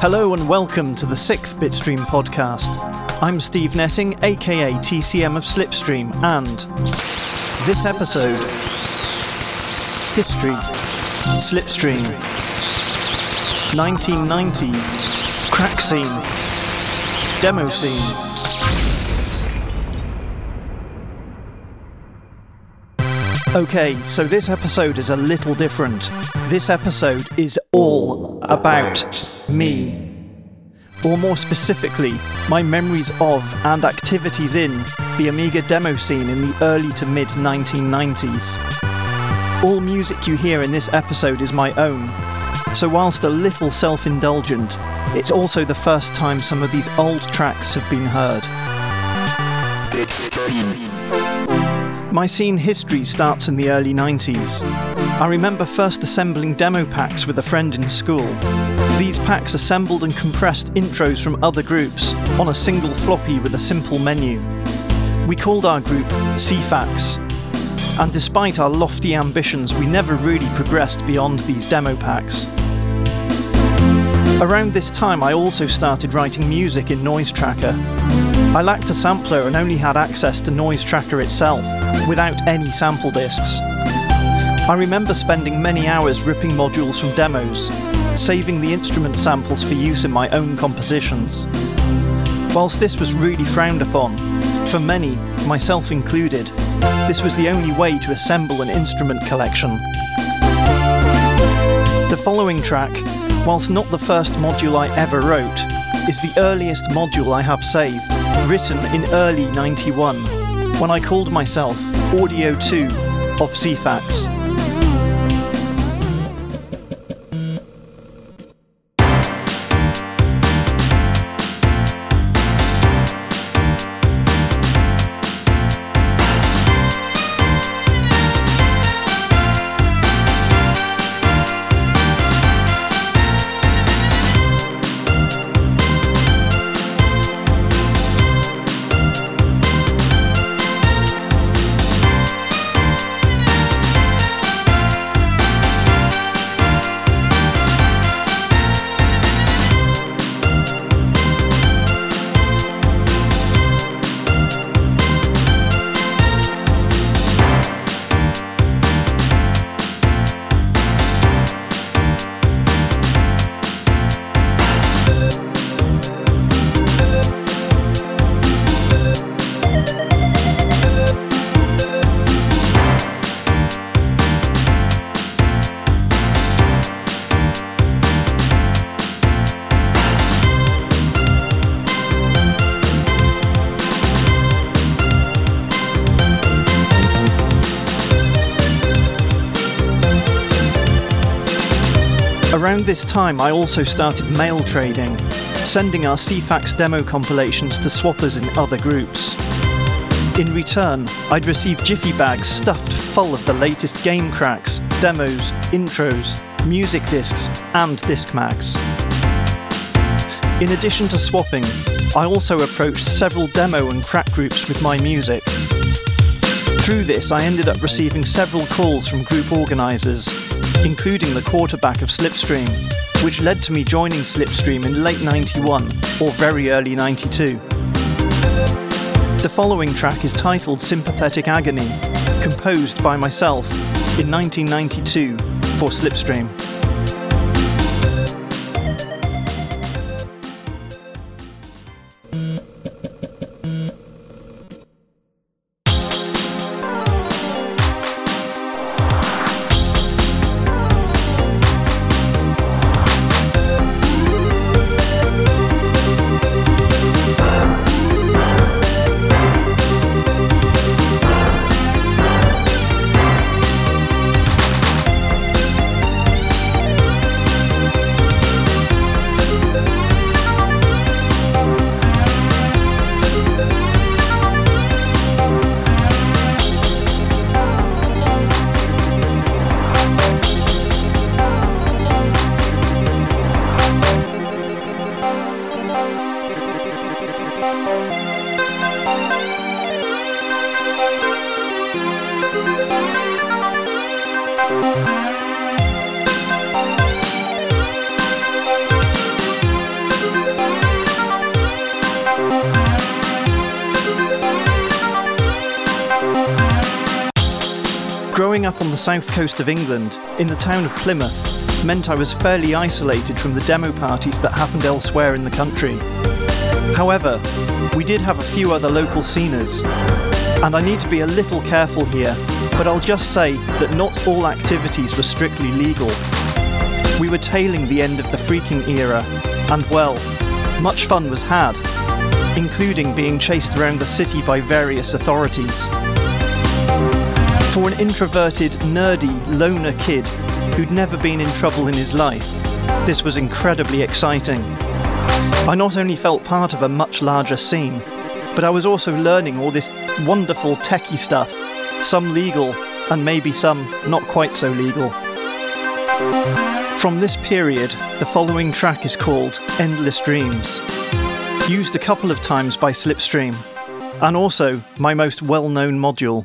Hello and welcome to the sixth Bitstream podcast. I'm Steve Netting, aka TCM of Slipstream, and this episode History Slipstream 1990s Crack Scene Demo Scene Okay, so this episode is a little different. This episode is all about me. Or more specifically, my memories of and activities in the Amiga demo scene in the early to mid 1990s. All music you hear in this episode is my own, so whilst a little self indulgent, it's also the first time some of these old tracks have been heard. My scene history starts in the early 90s. I remember first assembling demo packs with a friend in school. These packs assembled and compressed intros from other groups on a single floppy with a simple menu. We called our group CFAX, and despite our lofty ambitions, we never really progressed beyond these demo packs. Around this time, I also started writing music in Noise Tracker. I lacked a sampler and only had access to Noise Tracker itself, without any sample discs. I remember spending many hours ripping modules from demos, saving the instrument samples for use in my own compositions. Whilst this was really frowned upon, for many, myself included, this was the only way to assemble an instrument collection. The following track, whilst not the first module I ever wrote, is the earliest module I have saved written in early 91, when I called myself Audio 2 of CFAX. Around this time, I also started mail trading, sending our CFAX demo compilations to swappers in other groups. In return, I'd receive jiffy bags stuffed full of the latest game cracks, demos, intros, music discs, and disc mags. In addition to swapping, I also approached several demo and crack groups with my music. Through this, I ended up receiving several calls from group organisers including the quarterback of Slipstream, which led to me joining Slipstream in late 91 or very early 92. The following track is titled Sympathetic Agony, composed by myself in 1992 for Slipstream. Up on the south coast of England, in the town of Plymouth, meant I was fairly isolated from the demo parties that happened elsewhere in the country. However, we did have a few other local sceners, and I need to be a little careful here, but I'll just say that not all activities were strictly legal. We were tailing the end of the phreaking era, and well, much fun was had, including being chased around the city by various authorities. For an introverted, nerdy, loner kid who'd never been in trouble in his life, this was incredibly exciting. I not only felt part of a much larger scene, but I was also learning all this wonderful techie stuff, some legal, and maybe some not quite so legal. From this period, the following track is called Endless Dreams, used a couple of times by Slipstream, and also my most well known module.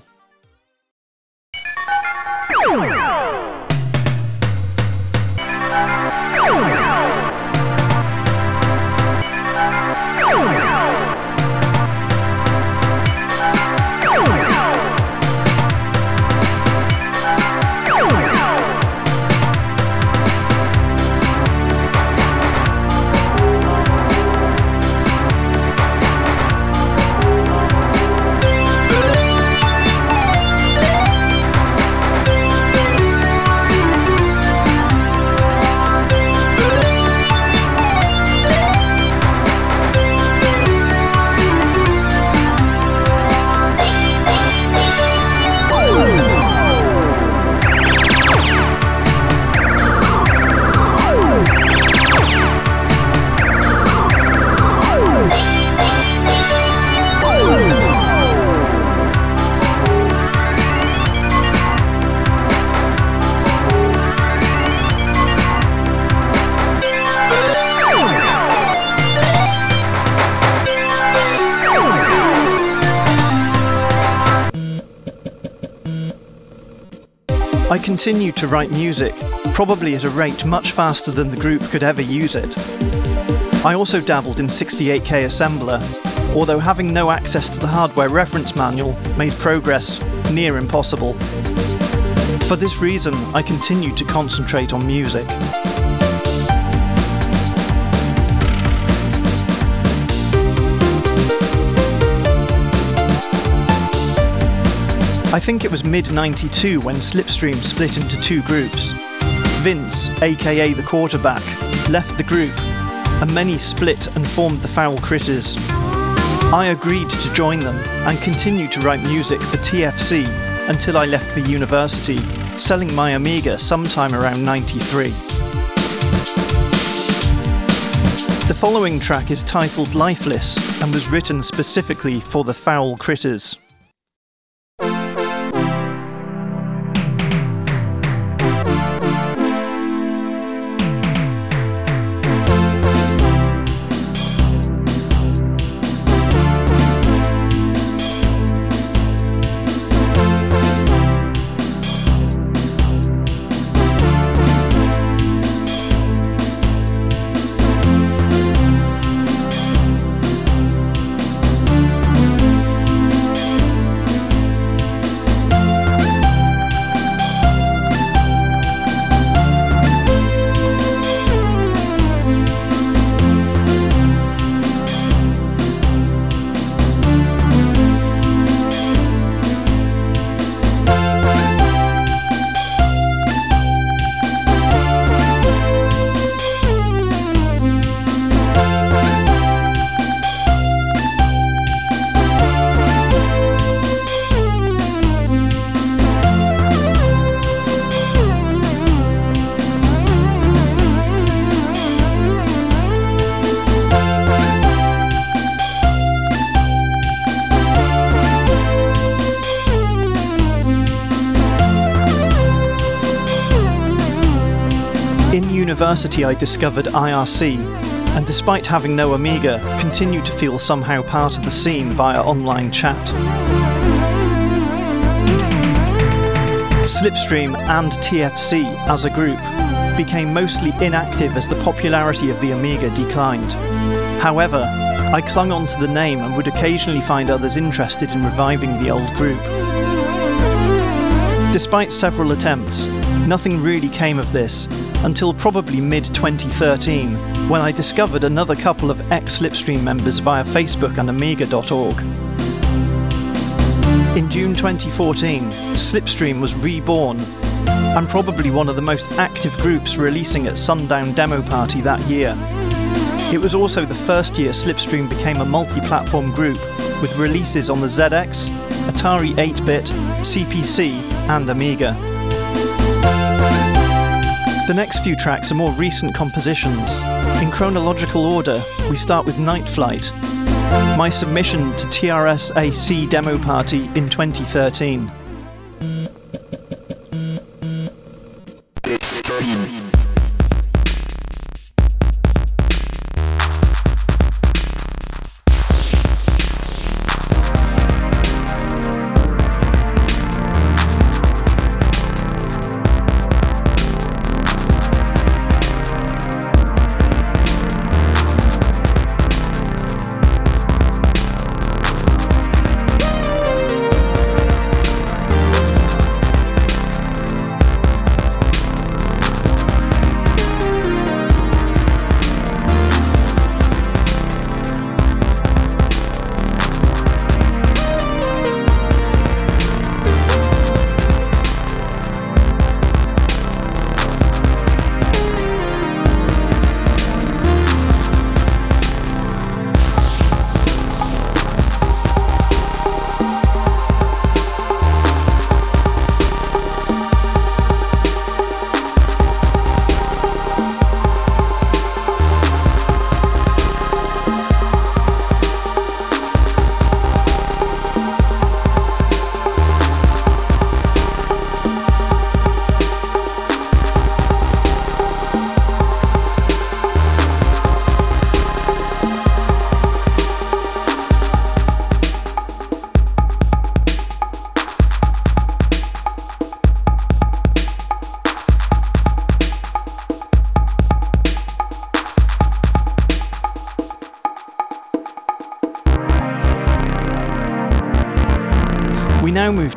Continued to write music, probably at a rate much faster than the group could ever use it. I also dabbled in 68K assembler, although having no access to the hardware reference manual made progress near impossible. For this reason, I continued to concentrate on music. I think it was mid 92 when Slipstream split into two groups. Vince, aka the quarterback, left the group, and many split and formed the Foul Critters. I agreed to join them and continued to write music for TFC until I left for university, selling my Amiga sometime around 93. The following track is titled Lifeless and was written specifically for the Foul Critters. University, I discovered IRC, and despite having no Amiga, continued to feel somehow part of the scene via online chat. Slipstream and TFC, as a group, became mostly inactive as the popularity of the Amiga declined. However, I clung on to the name and would occasionally find others interested in reviving the old group. Despite several attempts, nothing really came of this until probably mid 2013 when I discovered another couple of ex Slipstream members via Facebook and Amiga.org. In June 2014, Slipstream was reborn and probably one of the most active groups releasing at Sundown Demo Party that year. It was also the first year Slipstream became a multi platform group with releases on the ZX, Atari 8 bit, CPC, and Amiga. The next few tracks are more recent compositions. In chronological order, we start with Night Flight, my submission to TRSAC Demo Party in 2013.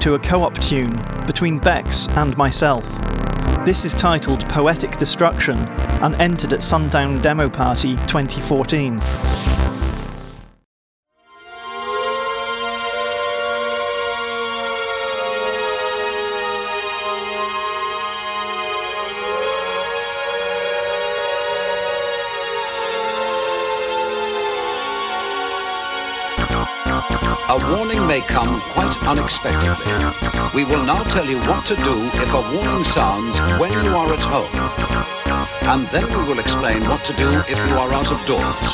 To a co op tune between Bex and myself. This is titled Poetic Destruction and entered at Sundown Demo Party 2014. A warning may come unexpectedly. We will now tell you what to do if a warning sounds when you are at home. And then we will explain what to do if you are out of doors.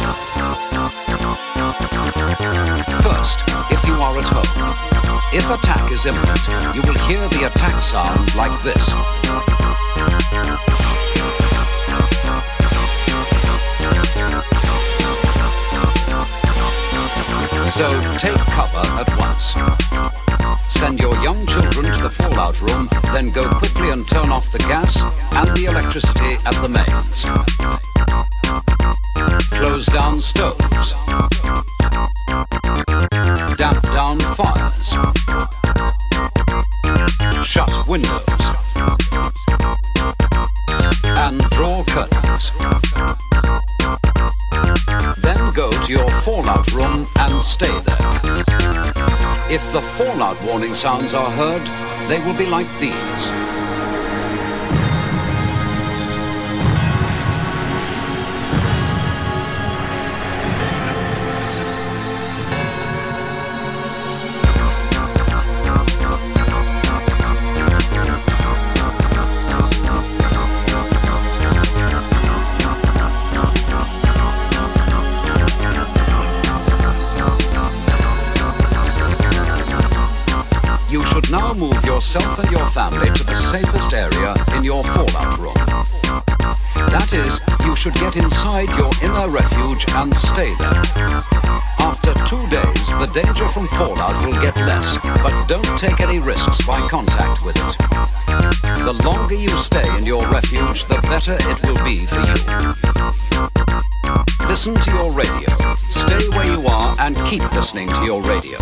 First, if you are at home. If attack is imminent, you will hear the attack sound like this. So take cover at once. Send your young children to the fallout room, then go quickly and turn off the gas and the electricity at the mains. Close down stoves. Damp down fires. Shut windows. And draw curtains. Then go to your fallout room and stay there. If the fallout warning sounds are heard, they will be like these. Yourself and your family to the safest area in your fallout room. That is, you should get inside your inner refuge and stay there. After two days, the danger from fallout will get less, but don't take any risks by contact with it. The longer you stay in your refuge, the better it will be for you. Listen to your radio. Stay where you are and keep listening to your radio.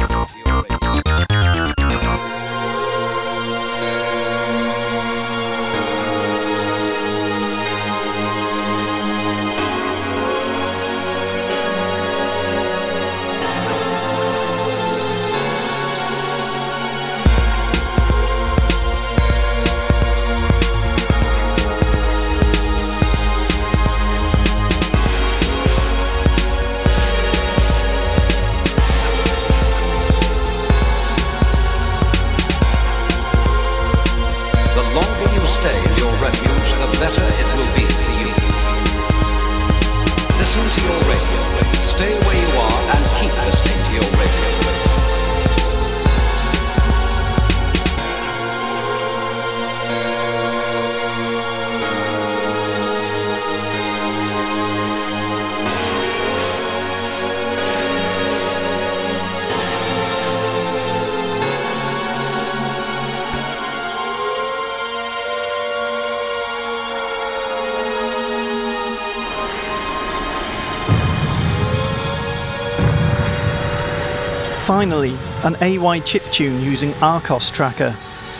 Finally, an AY chiptune using Arkos tracker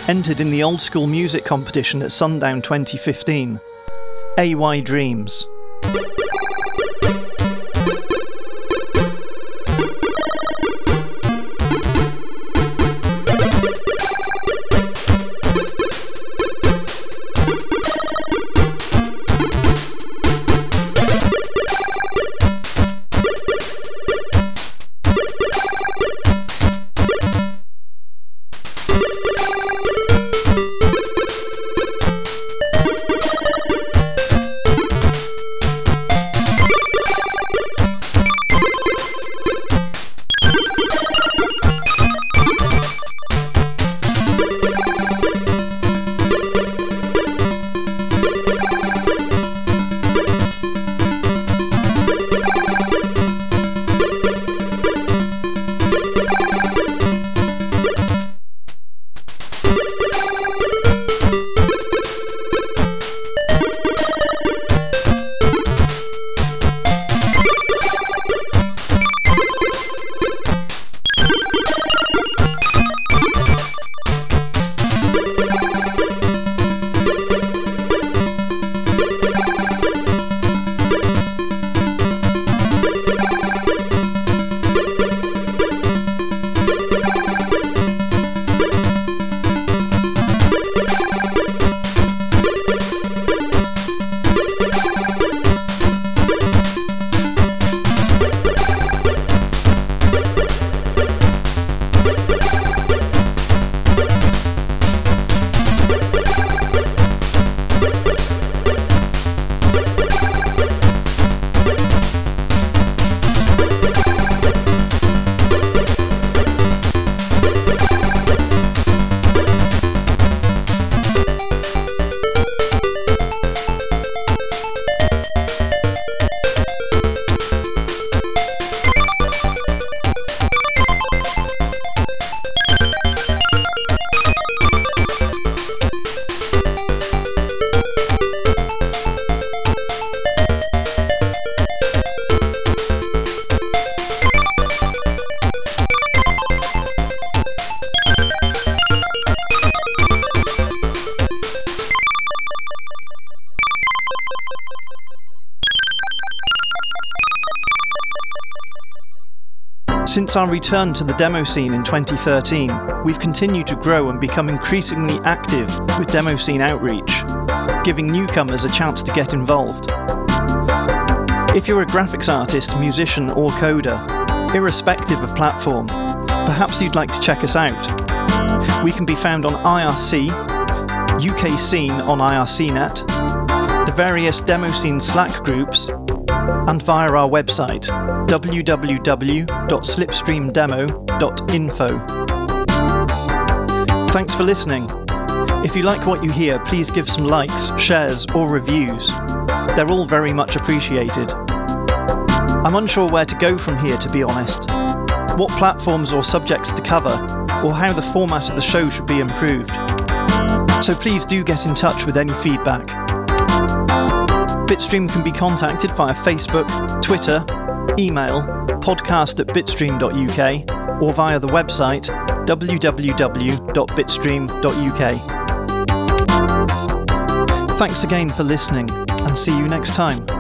entered in the old school music competition at Sundown 2015. AY Dreams. Since our return to the demo scene in 2013, we've continued to grow and become increasingly active with demo scene outreach, giving newcomers a chance to get involved. If you're a graphics artist, musician, or coder, irrespective of platform, perhaps you'd like to check us out. We can be found on IRC, UK Scene on IRCnet, the various demo scene Slack groups, and via our website www.slipstreamdemo.info. Thanks for listening. If you like what you hear, please give some likes, shares, or reviews. They're all very much appreciated. I'm unsure where to go from here, to be honest. What platforms or subjects to cover, or how the format of the show should be improved. So please do get in touch with any feedback. Bitstream can be contacted via Facebook, Twitter, email, podcast at bitstream.uk, or via the website www.bitstream.uk. Thanks again for listening, and see you next time.